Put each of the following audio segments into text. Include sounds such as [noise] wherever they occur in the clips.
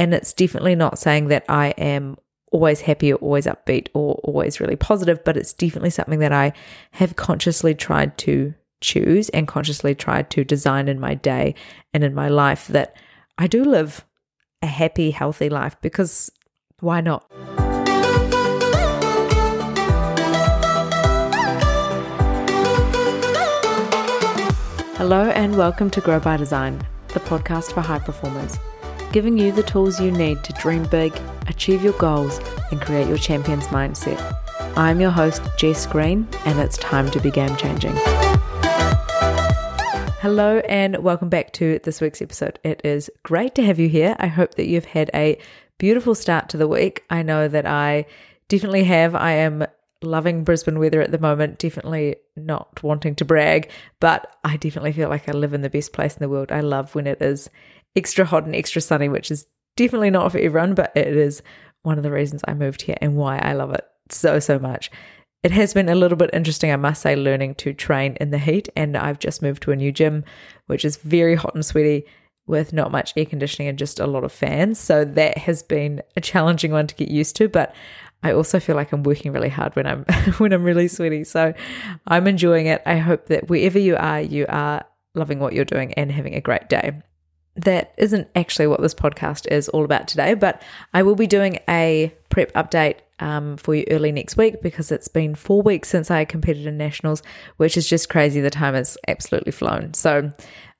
And it's definitely not saying that I am always happy or always upbeat or always really positive, but it's definitely something that I have consciously tried to choose and consciously tried to design in my day and in my life that I do live a happy, healthy life because why not? Hello, and welcome to Grow by Design, the podcast for high performers, giving you the tools you need to dream big, achieve your goals, and create your champion's mindset. I'm your host, Jess Green, and it's time to be game changing. Hello, and welcome back to this week's episode. It is great to have you here. I hope that you've had a beautiful start to the week. I know that I definitely have. I am loving Brisbane weather at the moment, definitely not wanting to brag, but I definitely feel like I live in the best place in the world. I love when it is extra hot and extra sunny, which is definitely not for everyone, but it is one of the reasons I moved here and why I love it so, so much. It has been a little bit interesting, I must say, learning to train in the heat. And I've just moved to a new gym, which is very hot and sweaty with not much air conditioning and just a lot of fans. So that has been a challenging one to get used to. But I also feel like I'm working really hard when I'm [laughs] when I'm really sweaty. So I'm enjoying it. I hope that wherever you are, you are loving what you're doing and having a great day. That isn't actually what this podcast is all about today, but I will be doing a prep update um, for you early next week because it's been four weeks since I competed in nationals, which is just crazy. The time has absolutely flown. So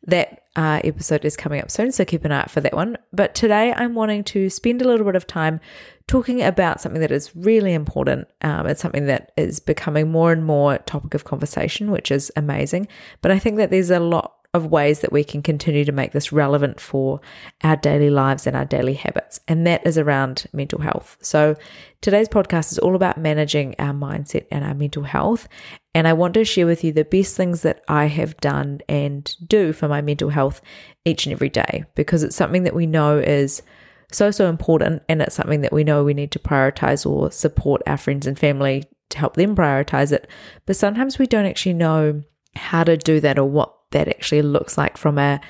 that uh, episode is coming up soon, so keep an eye out for that one. But today I'm wanting to spend a little bit of time talking about something that is really important. Um, it's something that is becoming more and more topic of conversation, which is amazing. But I think that there's a lot of ways that we can continue to make this relevant for our daily lives and our daily habits, and that is around mental health. So, today's podcast is all about managing our mindset and our mental health. And I want to share with you the best things that I have done and do for my mental health each and every day because it's something that we know is so, so important. And it's something that we know we need to prioritize or support our friends and family to help them prioritize it. But sometimes we don't actually know how to do that or what that actually looks like from a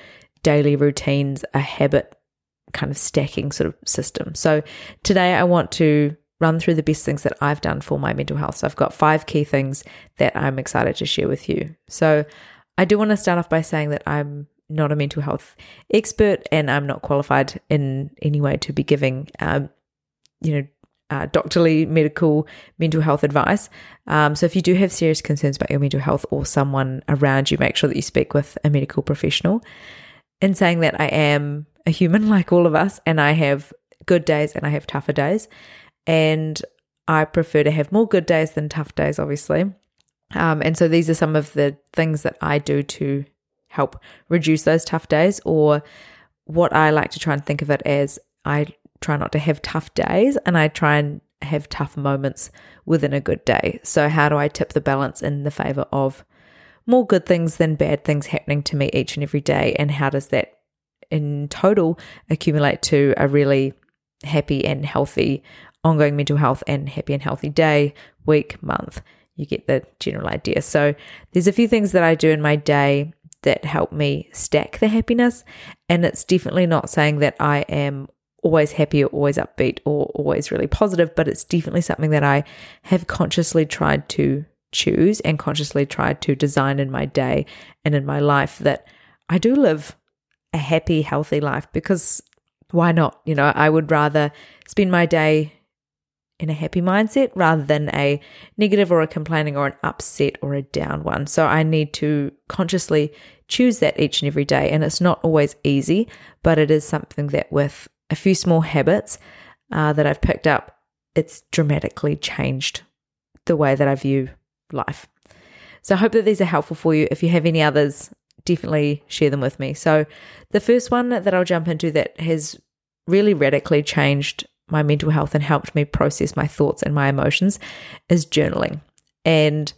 daily routines, a habit kind of stacking sort of system. So today I want to run through the best things that I've done for my mental health. So I've got five key things that I'm excited to share with you. So I do want to start off by saying that I'm not a mental health expert and I'm not qualified in any way to be giving, um, you know, uh, doctorly medical mental health advice. Um, so if you do have serious concerns about your mental health or someone around you, make sure that you speak with a medical professional. In saying that, I am a human [laughs] like all of us, and I have good days and I have tougher days. And I prefer to have more good days than tough days, obviously. Um, and so these are some of the things that I do to help reduce those tough days, or what I like to try and think of it as I try not to have tough days and I try and have tough moments within a good day. So, how do I tip the balance in the favor of more good things than bad things happening to me each and every day? And how does that in total accumulate to a really happy and healthy ongoing mental health and happy and healthy day, week, month? You get the general idea. So, there's a few things that I do in my day that help me stack the happiness. And it's definitely not saying that I am always happy or always upbeat or always really positive, but it's definitely something that I have consciously tried to choose and consciously tried to design in my day and in my life that I do live a happy, healthy life because why not? You know, I would rather spend my day in a happy mindset rather than a negative or a complaining or an upset or a down one. So I need to consciously choose that each and every day. And it's not always easy, but it is something that with a few small habits uh, that I've picked up, it's dramatically changed the way that I view life. So I hope that these are helpful for you. If you have any others, definitely share them with me. So the first one that I'll jump into that has really radically changed my mental health and helped me process my thoughts and my emotions is journaling. And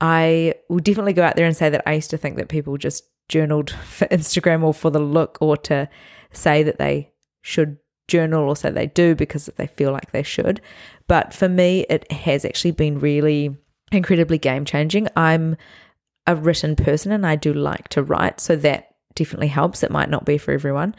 I will definitely go out there and say that I used to think that people just journaled [laughs] for Instagram or for the look or to say that they should journal or say they do because they feel like they should. But for me, it has actually been really incredibly game changing. I'm a written person and I do like to write, so that definitely helps. It might not be for everyone,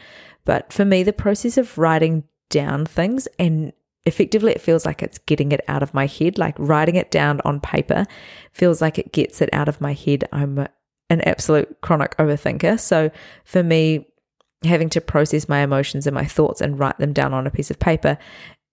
But for me, the process of writing down things and effectively it feels like it's getting it out of my head, like writing it down on paper feels like it gets it out of my head. I'm an absolute chronic overthinker. So for me, having to process my emotions and my thoughts and write them down on a piece of paper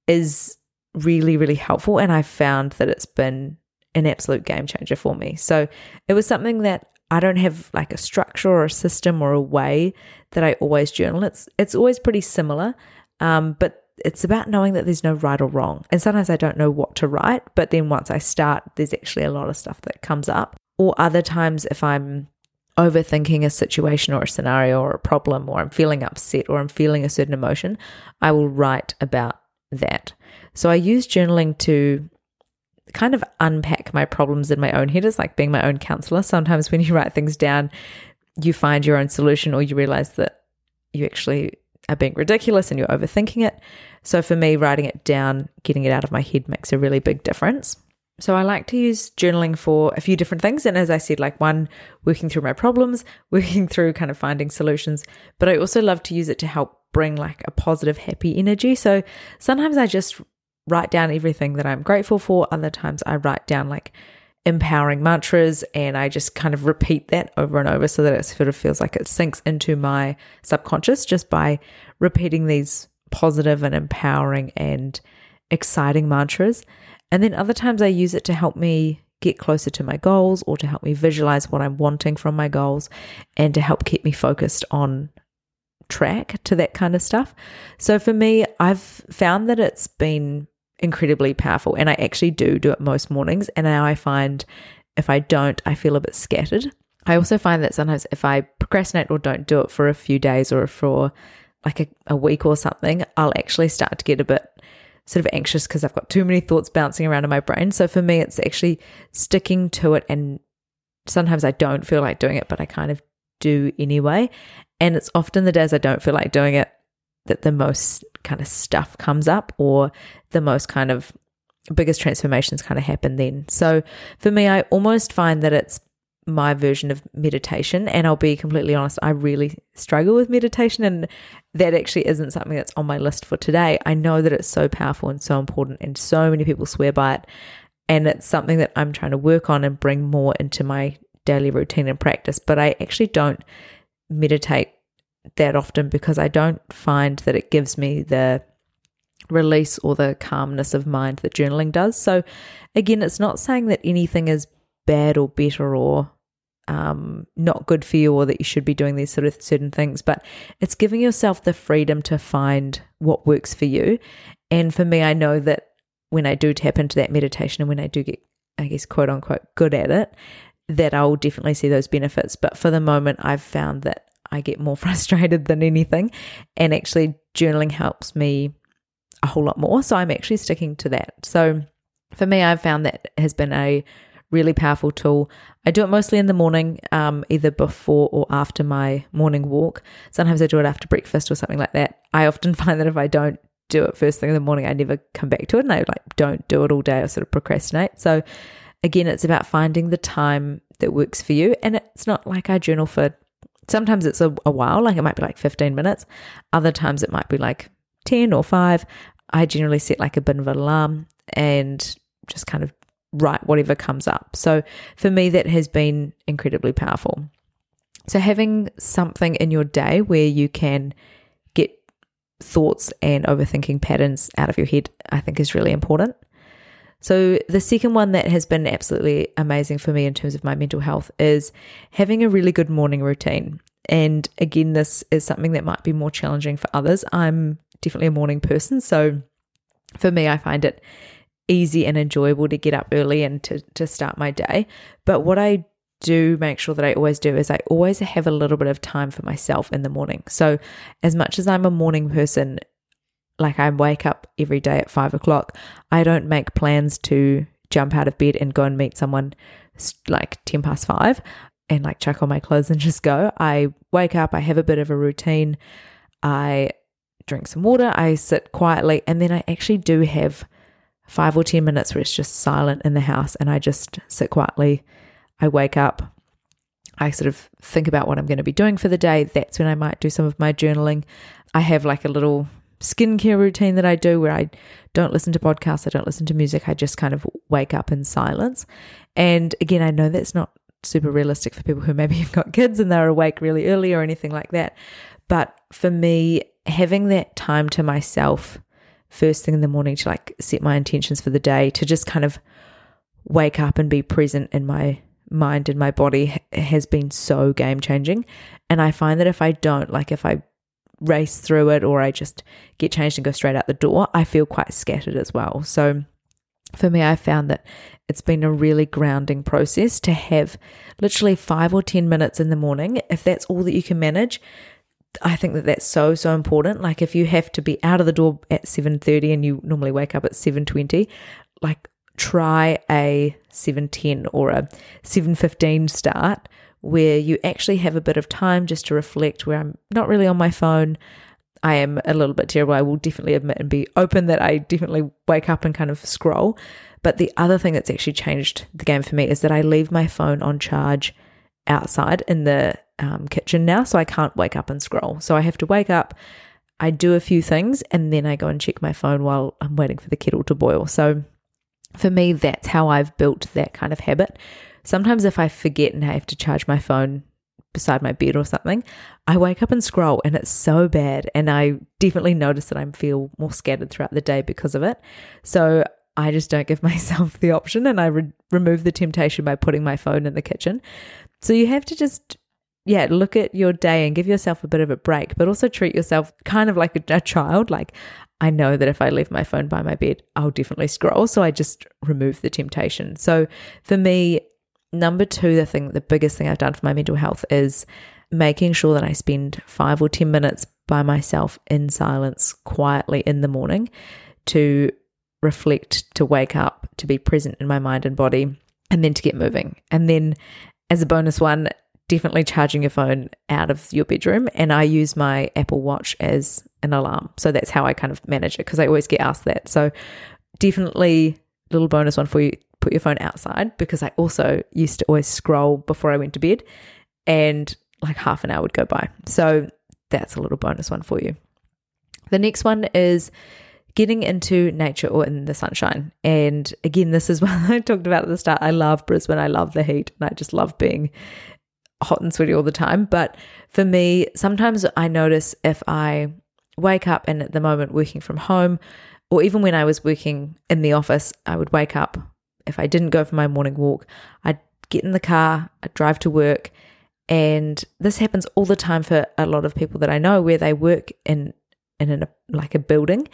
is really, really helpful. And I found that it's been an absolute game changer for me. So it was something that I don't have like a structure or a system or a way that I always journal. It's it's always pretty similar, um, but it's about knowing that there's no right or wrong. And sometimes I don't know what to write, but then once I start, there's actually a lot of stuff that comes up. Or other times, if I'm overthinking a situation or a scenario or a problem, or I'm feeling upset or I'm feeling a certain emotion, I will write about that. So I use journaling to kind of unpack my problems in my own head. It's like being my own counselor. Sometimes when you write things down, you find your own solution or you realize that you actually are being ridiculous and you're overthinking it. So for me, writing it down, getting it out of my head makes a really big difference. So I like to use journaling for a few different things. And as I said, like one, working through my problems, [laughs] working through kind of finding solutions. But I also love to use it to help bring like a positive, happy energy. So sometimes I just write down everything that I'm grateful for. Other times I write down like empowering mantras and I just kind of repeat that over and over so that it sort of feels like it sinks into my subconscious just by repeating these positive and empowering and exciting mantras. And then other times I use it to help me get closer to my goals or to help me visualize what I'm wanting from my goals and to help keep me focused on track to that kind of stuff. So for me, I've found that it's been incredibly powerful. And I actually do do it most mornings. And now I find if I don't, I feel a bit scattered. I also find that sometimes if I procrastinate or don't do it for a few days or for like a, a week or something, I'll actually start to get a bit sort of anxious because I've got too many thoughts bouncing around in my brain. So for me, it's actually sticking to it. And sometimes I don't feel like doing it, but I kind of do anyway. And it's often the days I don't feel like doing it that the most kind of stuff comes up or the most kind of biggest transformations kind of happen then. So for me, I almost find that it's my version of meditation. And I'll be completely honest, I really struggle with meditation. And that actually isn't something that's on my list for today. I know that it's so powerful and so important, and so many people swear by it. And it's something that I'm trying to work on and bring more into my daily routine and practice. But I actually don't meditate that often because I don't find that it gives me the release or the calmness of mind that journaling does. So, again, it's not saying that anything is bad or better or um, not good for you or that you should be doing these sort of certain things, but it's giving yourself the freedom to find what works for you. And for me, I know that when I do tap into that meditation and when I do get, I guess, quote unquote, good at it, that I'll definitely see those benefits. But for the moment, I've found that I get more [laughs] frustrated than anything. And actually, journaling helps me a whole lot more. So I'm actually sticking to that. So for me, I've found that has been a really powerful tool. I do it mostly in the morning, um, either before or after my morning walk. Sometimes I do it after breakfast or something like that. I often [laughs] find that if I don't do it first thing in the morning, I never come back to it and I like don't do it all day or sort of procrastinate. So again, it's about finding the time that works for you. And it's not like I journal for sometimes it's a, a while, like it might be like 15 minutes. Other times it might be like 10 or 5. I generally set like a bit of an alarm and just kind of write whatever comes up. So for me, that has been incredibly powerful. So having something in your day where you can get thoughts and overthinking patterns out of your head, I think is really important. So, the second one that has been absolutely amazing for me in terms of my mental health is having a really good morning routine. And again, this is something that might be more challenging for others. I'm definitely a morning person. So, for me, I find it easy and enjoyable to get up early and to, to start my day. But what I do make sure that I always do is I always have a little bit of time for myself in the morning. So, as much as I'm a morning person, like I wake up every day at five o'clock, I don't make plans to jump out of bed and go and meet someone like 10 past five and like chuck on my clothes and [laughs] just go. I wake up, I have a bit of a routine, I drink some water, I sit quietly, and then I actually do have five or 10 minutes where it's just silent in the house and I just sit quietly. I wake up, I sort of think about what I'm going to be doing for the day. That's when I might do some of my journaling. I have like a little skincare routine that I do where I don't listen to podcasts, I don't listen to music, I just kind of wake up in silence. And again, I know that's not super realistic for people who maybe [laughs] have got kids and they're awake really early or anything like that. But for me, having that time to myself first thing in the morning to like set my intentions for the day, to just kind of wake up and be present in my mind and my body has been so game changing. And I find that if I don't, like if I race through it or I just get changed and go straight out the door, I feel quite scattered as well. So for me, I found that it's been a really grounding process to have literally five or 10 minutes in the morning. If that's all that you can manage, I think that that's so, so important. Like if you have to be out of the door at 7.30 and you normally wake up at 7.20, like try a 7.10 or a 7.15 start where you actually have a bit of time just to reflect where I'm not really on my phone. I am a little bit terrible. I will definitely admit and be open that I definitely wake up and kind of scroll. But the other thing that's actually changed the game for me is that I leave my phone on charge outside in the um, kitchen now. So I can't wake up and scroll. So I have to wake up, I do a few things, and then I go and check my phone while I'm waiting for the kettle to boil. So for me, that's how I've built that kind of habit Sometimes if I forget and I have to charge my phone beside my bed or something, I wake up and scroll and it's so bad. And I definitely notice that I feel more scattered throughout the day because of it. So I just don't give [laughs] myself the option and I re- remove the temptation by putting my phone in the kitchen. So you have to just, yeah, look at your day and give yourself a bit of a break, but also treat yourself kind of like a, a child. Like, I know that if I leave my phone by my bed, I'll definitely scroll. So I just remove the temptation. So for me, Number two, the thing, the biggest thing I've done for my mental health is making sure that I spend five or 10 minutes by myself in silence, quietly in the morning to reflect, to wake up, to be present in my mind and body, and then to get moving. And then, as a bonus one, definitely charging your phone out of your bedroom. And I use my Apple Watch as an alarm. So that's how I kind of manage it because I always get asked that. So, definitely, little bonus one for you put your phone outside because I also used to always scroll before I went to bed and like half an hour would go by. So that's a little bonus one for you. The next one is getting into nature or in the sunshine. And again, this is [laughs] what I talked about at the start. I love Brisbane. I love the heat and I just love being hot and sweaty all the time. But for me, sometimes I notice if I wake up and at the moment working from home, or even when I was working in the office, I would wake up if I didn't go for my morning walk, I'd get in the car, I'd drive to work. And this happens all the time for a lot of people that I know where they work in in an, like a building.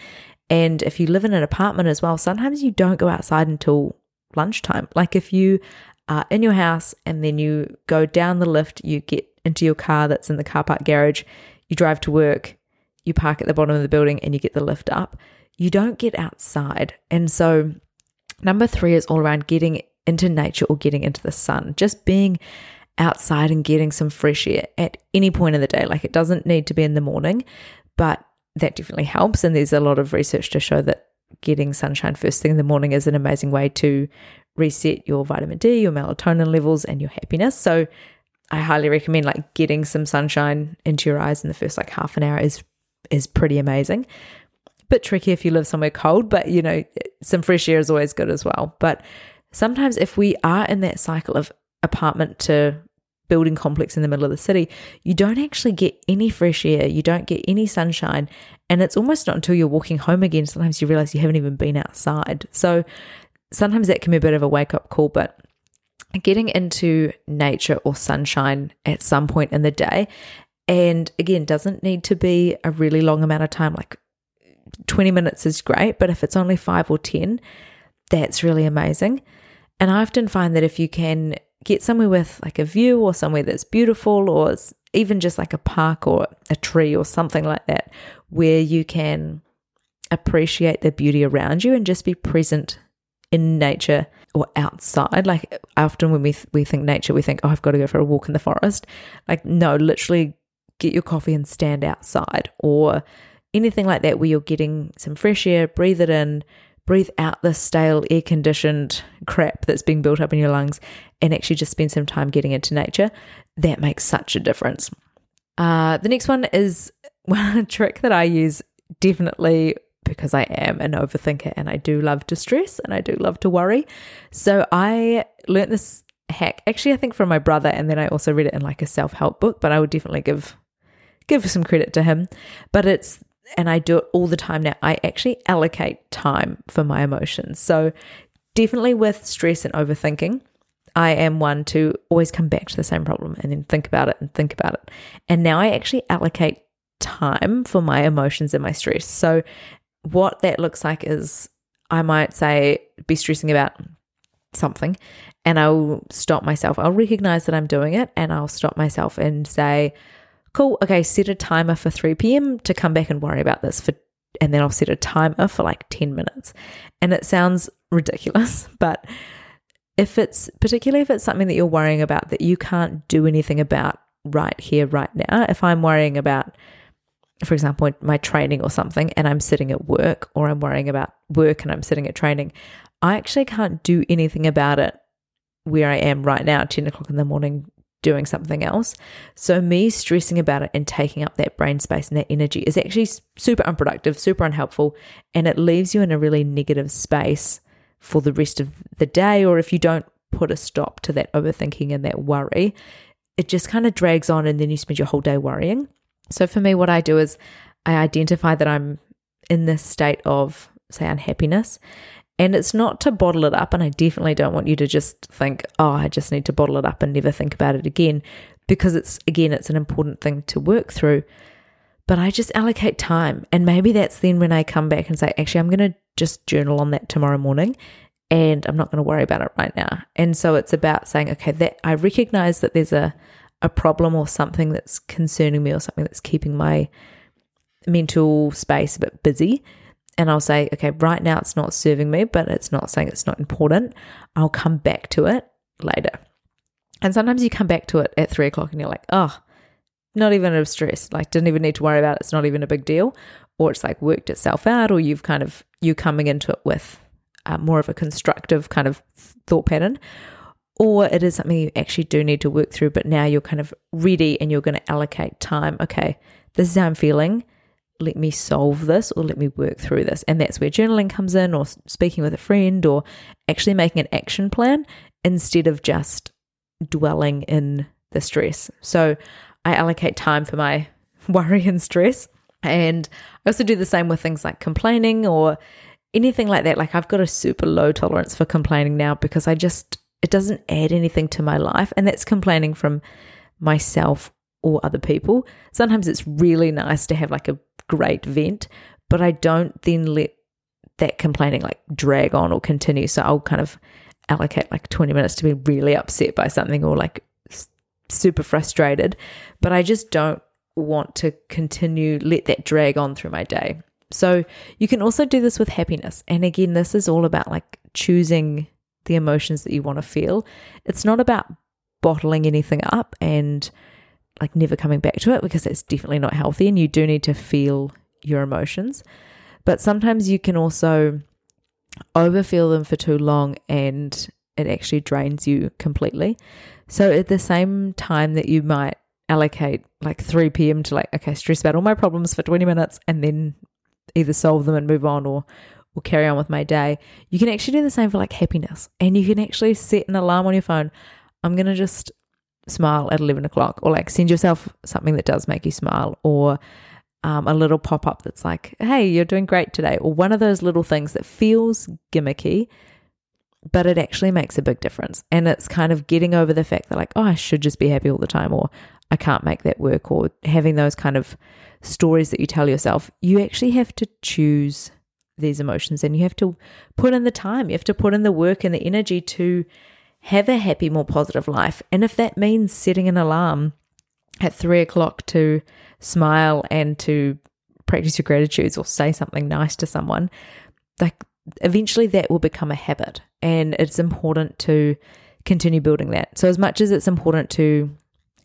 And if you live in an apartment as well, sometimes you don't go outside until lunchtime. Like if you are in your house and then you go down the lift, you get into your car that's in the car park garage, you drive to work, you park at the bottom of the building and you get the lift up. You don't get outside. And so Number three is all around getting into nature or getting into the sun, just being outside and getting some fresh air at any point in the day. Like it doesn't need to be in the morning, but that definitely helps. And there's a lot of research to show that getting sunshine first thing in the morning is an amazing way to reset your vitamin D, your melatonin levels, and your happiness. So I highly recommend like getting some sunshine into your eyes in the first like half an hour is is pretty amazing bit tricky if you live somewhere cold, but you know, some fresh air is always good as well. But sometimes if we are in that cycle of apartment to building complex in the middle of the city, you don't actually get any fresh air, you don't get any sunshine, and it's almost not until you're walking home again sometimes you realize you haven't even been outside. So sometimes that can be a bit of a wake up call, but getting into nature or sunshine at some point in the day and again doesn't need to be a really long amount of time like 20 minutes is great, but if it's only five or 10, that's really amazing. And I often find that if you can get somewhere with like a view or somewhere that's beautiful, or even just like a park or a tree or something like that, where you can appreciate the beauty around you and just be present in nature or outside. Like often when we th- we think nature, we think, oh, I've got to go for a walk in the forest. Like no, literally get your coffee and stand outside, or anything like that where you're getting some fresh air, breathe it in, breathe out the stale air conditioned crap that's being built up in your lungs, and actually just spend some time getting into nature, that makes such a difference. Uh, the next one is [laughs] one trick that I use definitely because I am an overthinker and I do love to stress and I do love to worry. So I learned this hack actually I think from my brother and then I also read it in like a self-help book, but I would definitely give give some credit to him. But it's and I do it all the time now. I actually allocate time for my emotions. So definitely with stress and overthinking, I am one to always come back to the same problem and then think about it and think about it. And now I actually allocate time for my emotions and my stress. So what that looks like is I might say be stressing about something and I'll stop myself. I'll recognize that I'm doing it and I'll stop myself and say, cool, okay, set a timer for 3 p.m. to come back and worry about this for and then I'll set a timer for like 10 minutes. And it sounds ridiculous, [laughs] but if it's particularly if it's something that you're worrying about that you can't do anything about right here, right now, if I'm worrying about, for example, my training or something, and I'm sitting at work, or I'm worrying about work and I'm sitting at training, I actually can't do anything about it where I am right now, 10 o'clock in the morning, doing something else. So, me stressing about it and taking up that brain space and that energy is actually super unproductive, super unhelpful, and it leaves you in a really negative space for the rest of the day. Or if you don't put a stop to that overthinking and that worry, it just kind of drags on and then you spend your whole day worrying. So, for me, what I do is I identify that I'm in this state of, say, unhappiness. And it's not to bottle it up. And I definitely don't want you to just think, oh, I just need to bottle it up and never think about it again. Because it's, again, it's an important thing to work through. But I just allocate time. And maybe that's then when I come back and say, actually, I'm going to just journal on that tomorrow morning and I'm not going to worry about it right now. And so it's about saying, okay, that I recognize that there's a, a problem or something that's concerning me or something that's keeping my mental space a bit busy and I'll say, okay, right now it's not serving me, but it's not saying it's not important. I'll come back to it later. And sometimes you come back to it at three o'clock and you're like, oh, not even a stress, like didn't even need to worry about it. It's not even a big deal. Or it's like worked itself out, or you've kind of, you're coming into it with uh, more of a constructive kind of thought pattern. Or it is something you actually do need to work through, but now you're kind of ready and you're going to allocate time. Okay, this is how I'm feeling let me solve this or let me work through this. And that's where journaling comes in, or speaking with a friend, or actually making an action plan instead of just dwelling in the stress. So I allocate time for my [laughs] worry and stress. And I also do the same with things like complaining or anything like that. Like I've got a super low tolerance for complaining now because I just, it doesn't add anything to my life. And that's complaining from myself or other people. Sometimes it's really nice to have like a great vent, but I don't then let that complaining like drag on or continue. So I'll kind of allocate like 20 minutes to be really upset by something or like super frustrated, but I just don't want to continue, let that drag on through my day. So you can also do this with happiness. And again, this is all about like choosing the emotions that you want to feel. It's not about bottling anything up and like never coming back to it because that's definitely not healthy and you do need to feel your emotions. But sometimes you can also overfeel them for too long and it actually drains you completely. So at the same time that you might allocate like 3 p.m. to like, okay, stress about all my problems for 20 minutes and then either solve them and move on or or carry on with my day, you can actually do the same for like happiness. And you can actually set an alarm on your phone. I'm gonna just smile at 11 o'clock or like send yourself something that does make you smile or um, a little pop up that's like, hey, you're doing great today, or one of those little things that feels gimmicky, but it actually makes a big difference. And it's kind of getting over the fact that, like, oh, I should just be happy all the time, or I can't make that work, or having those kind of stories that you tell yourself. You actually have to choose these emotions and you have to put in the time, you have to put in the work and the energy to have a happy, more positive life. And if that means setting an alarm at three o'clock to smile and to practice your gratitudes or say something nice to someone, like eventually that will become a habit. And it's important to continue building that. So, as much as it's important to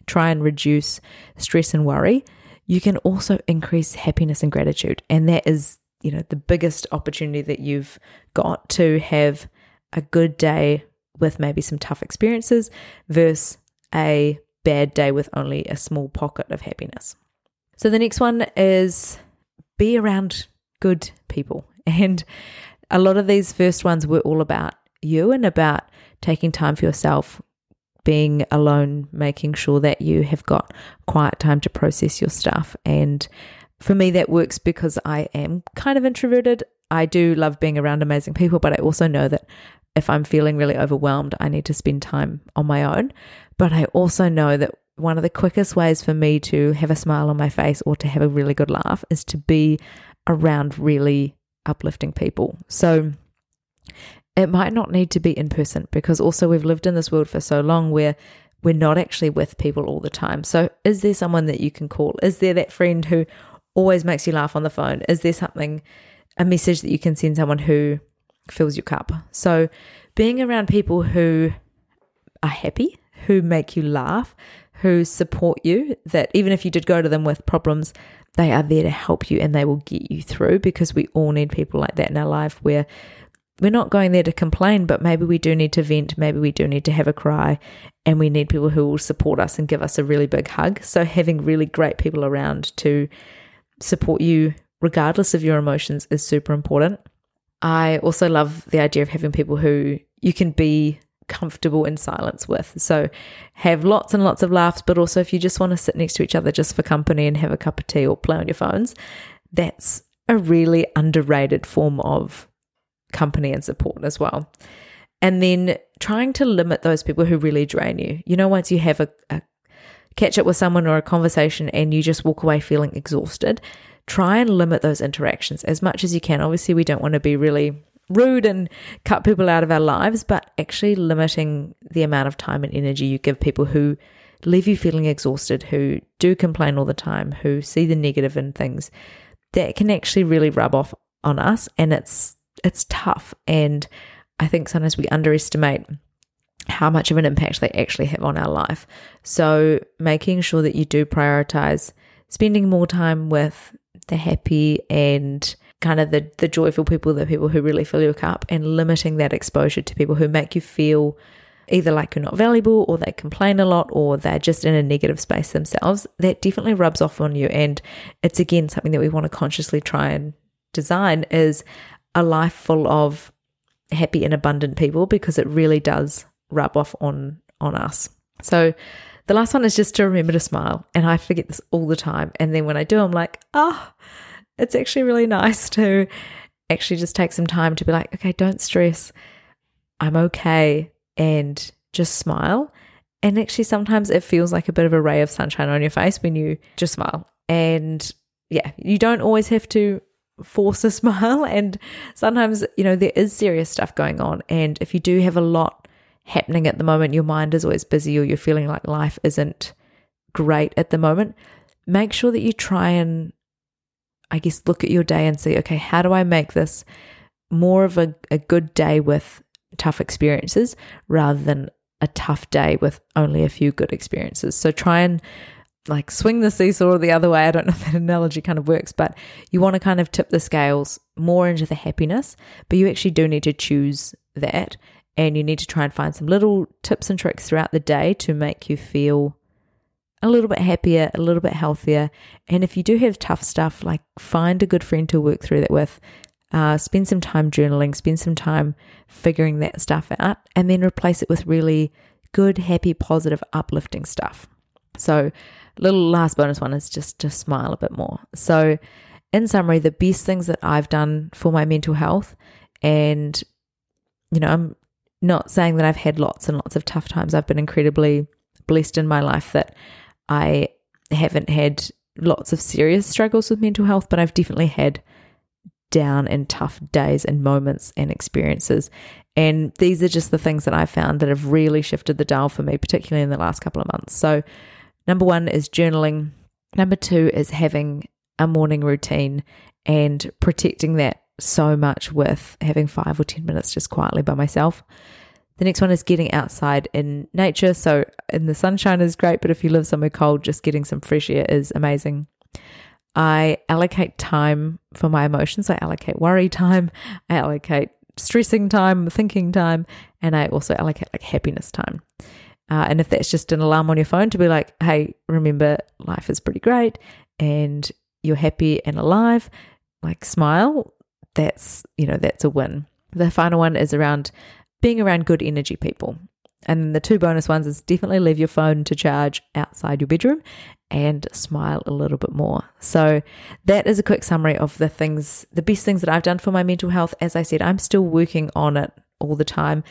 try and reduce stress and worry, you can also increase happiness and gratitude. And that is, you know, the biggest opportunity that you've got to have a good day with maybe some tough experiences versus a bad day with only a small pocket of happiness. So the next one is be around good people. [laughs] And a lot of these first ones were all about you and about taking time for yourself, being alone, making sure that you have got quiet time to process your stuff. And for me, that works because I am kind of introverted. I do love being around amazing people, but I also know that if I'm feeling really overwhelmed, I need to spend time on my own. But I also know that one of the quickest ways for me to have a smile on my face or to have a really good laugh is to be around really uplifting people. So it might not need to be in person because also we've lived in this world for so long where we're not actually with people all the time. So is there someone that you can call? Is there that friend who always makes you laugh on the phone? Is there something, a message that you can send someone who fills your cup? So being around people who are happy, who make you laugh, who support you, that even if you did go to them with problems, they are there to help you and they will get you through because we all need people like that in our life where we're not going there to complain, but maybe we do need to vent, maybe we do need to have a cry, and we need people who will support us and give us a really big hug. So, having really great people around to support you, regardless of your emotions, is super important. I also love the idea of having people who you can be comfortable in silence with. So have lots and lots of laughs, but also if you just want to sit next to each other just for company and have a cup of tea or play on your phones, that's a really underrated form of company and support as well. And then trying to limit those people who really drain you. You know, once you have a, a catch up with someone or a conversation and you just walk away feeling exhausted, try and limit those interactions as much as you can. Obviously, we don't want to be really rude and cut people out of our lives, but actually limiting the amount of time and energy you give people who leave you feeling exhausted, who do complain all the time, who see the negative in things, that can actually really rub off on us and it's it's tough and I think sometimes we underestimate how much of an impact they actually have on our life. So making sure that you do prioritize spending more time with the happy and kind of the the joyful people, the people who really fill your cup, and limiting that exposure to people who make you feel either like you're not valuable or they complain a lot or they're just in a negative space themselves, that definitely rubs off on you. And it's again something that we want to consciously try and design is a life full of happy and abundant people because it really does rub off on on us. So the last one is just to remember to smile. And I forget this all the time. And then when I do, I'm like, oh, it's actually really nice to actually just take some time to be like, okay, don't stress. I'm okay. And just smile. And actually, sometimes it feels like a bit of a ray of sunshine on your face when you just smile. And yeah, you don't always have to force a [laughs] smile. And sometimes, you know, there is serious stuff going on. And if you do have a lot happening at the moment, your mind is always busy or you're feeling like life isn't great at the moment, make sure that you try and I guess, look at your day and see, okay, how do I make this more of a, a good day with tough experiences rather than a tough day with only a few good experiences? So try and like swing the seesaw the other way. I don't [laughs] know if that analogy kind of works, but you want to kind of tip the scales more into the happiness, but you actually do need to choose that. And you need to try and find some little tips and tricks throughout the day to make you feel a little bit happier, a little bit healthier. And if you do have tough stuff, like find a good friend to work through that with. Uh, spend some time journaling, spend some time figuring that stuff out, and then replace it with really good, happy, positive, uplifting stuff. So, little last bonus one is just to smile a bit more. So, in summary, the best things that I've done for my mental health, and you know, I'm not saying that I've had lots and lots of tough times. I've been incredibly blessed in my life that I haven't had lots of serious struggles with mental health, but I've definitely had down and tough days and moments and experiences. And these are just the things that I found that have really shifted the dial for me, particularly in the last couple of months. So, number one is journaling. Number two is having a morning routine and protecting that so much with having five or 10 minutes just quietly by myself. The next one is getting outside in nature. So, in the sunshine is great, but if you live somewhere cold, just getting some fresh air is amazing. I allocate time for my emotions. I allocate worry time. I allocate stressing time, thinking time, and I also allocate like happiness time. Uh, and if that's just an alarm on your phone to be like, hey, remember, life is pretty great and you're happy and alive, like smile, that's, you know, that's a win. The final one is around being around good energy people. And the two bonus ones is definitely leave your phone to charge outside your bedroom and smile a little bit more. So, that is a quick summary of the things, the best things that I've done for my mental health. As I said, I'm still working on it all the time.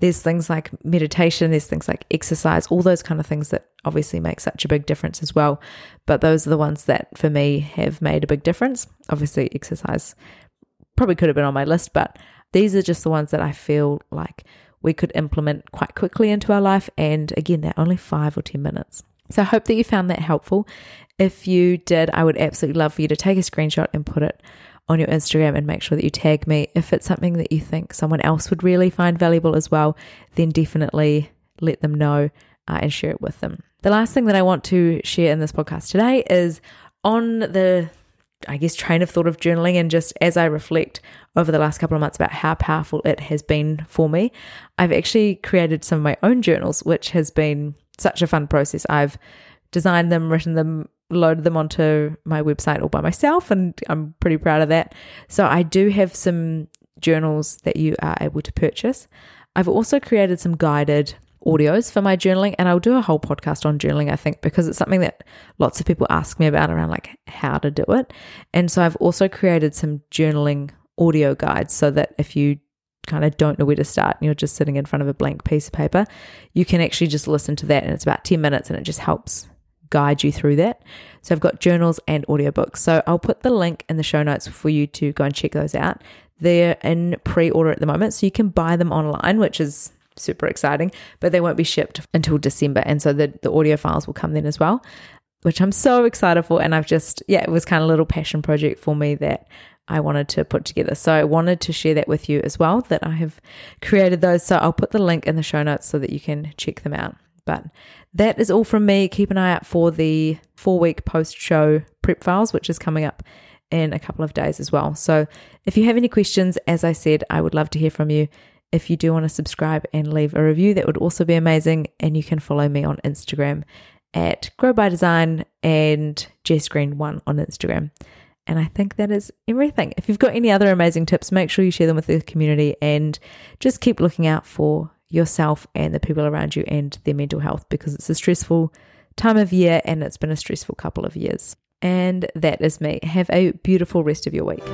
There's things like meditation, there's things like exercise, all those kind of things that obviously make such a big difference as well. But those are the ones that for me have made a big difference. Obviously, exercise probably could have been on my list, but these are just the ones that I feel like we could implement quite quickly into our life. And again, they're only five or 10 minutes. So I hope that you found that helpful. If you did, I would absolutely love for you to take a screenshot and put it on your Instagram and make sure that you tag me. If it's something that you think someone else would really find valuable as well, then definitely let them know uh, and share it with them. The last thing that I want to share in this podcast today is on the I guess, train of thought of journaling. And just as I reflect over the last couple of months about how powerful it has been for me, I've actually created some of my own journals, which has been such a fun process. I've designed them, written them, loaded them onto my website all by myself, and I'm pretty proud of that. So I do have some journals that you are able to purchase. I've also created some guided audios for my journaling and I'll do a whole podcast on journaling I think because it's something that lots of people ask me about around like how to do it. And so I've also created some journaling audio guides so that if you kind of don't know where to start and you're just sitting in front of a blank piece of paper, you can actually just listen to that and it's about 10 minutes and it just helps guide you through that. So I've got journals and audiobooks. So I'll put the link in the show notes for you to go and check those out. They're in pre-order at the moment, so you can buy them online, which is super exciting, but they won't be shipped until December. And so the, the audio files will come then as well, which I'm so excited for. And I've just, yeah, it was kind of a little passion project for me that I wanted to put together. So I wanted to share that with you as well, that I have created those. So I'll put the link in the show notes so that you can check them out. But that is all from me. Keep an eye out for the four week post show prep files, which is coming up in a couple of days as well. So if you have any questions, as I said, I would love to hear from you. If you do want to subscribe and leave a review, that would also be amazing. And you can follow me on Instagram at Grow by Design and Jess Green one on Instagram. And I think that is everything. If you've got any other amazing tips, make sure you share them with the community and just keep looking out for yourself and the people around you and their mental health because it's a stressful time of year and it's been a stressful couple of years. And that is me. Have a beautiful rest of your week.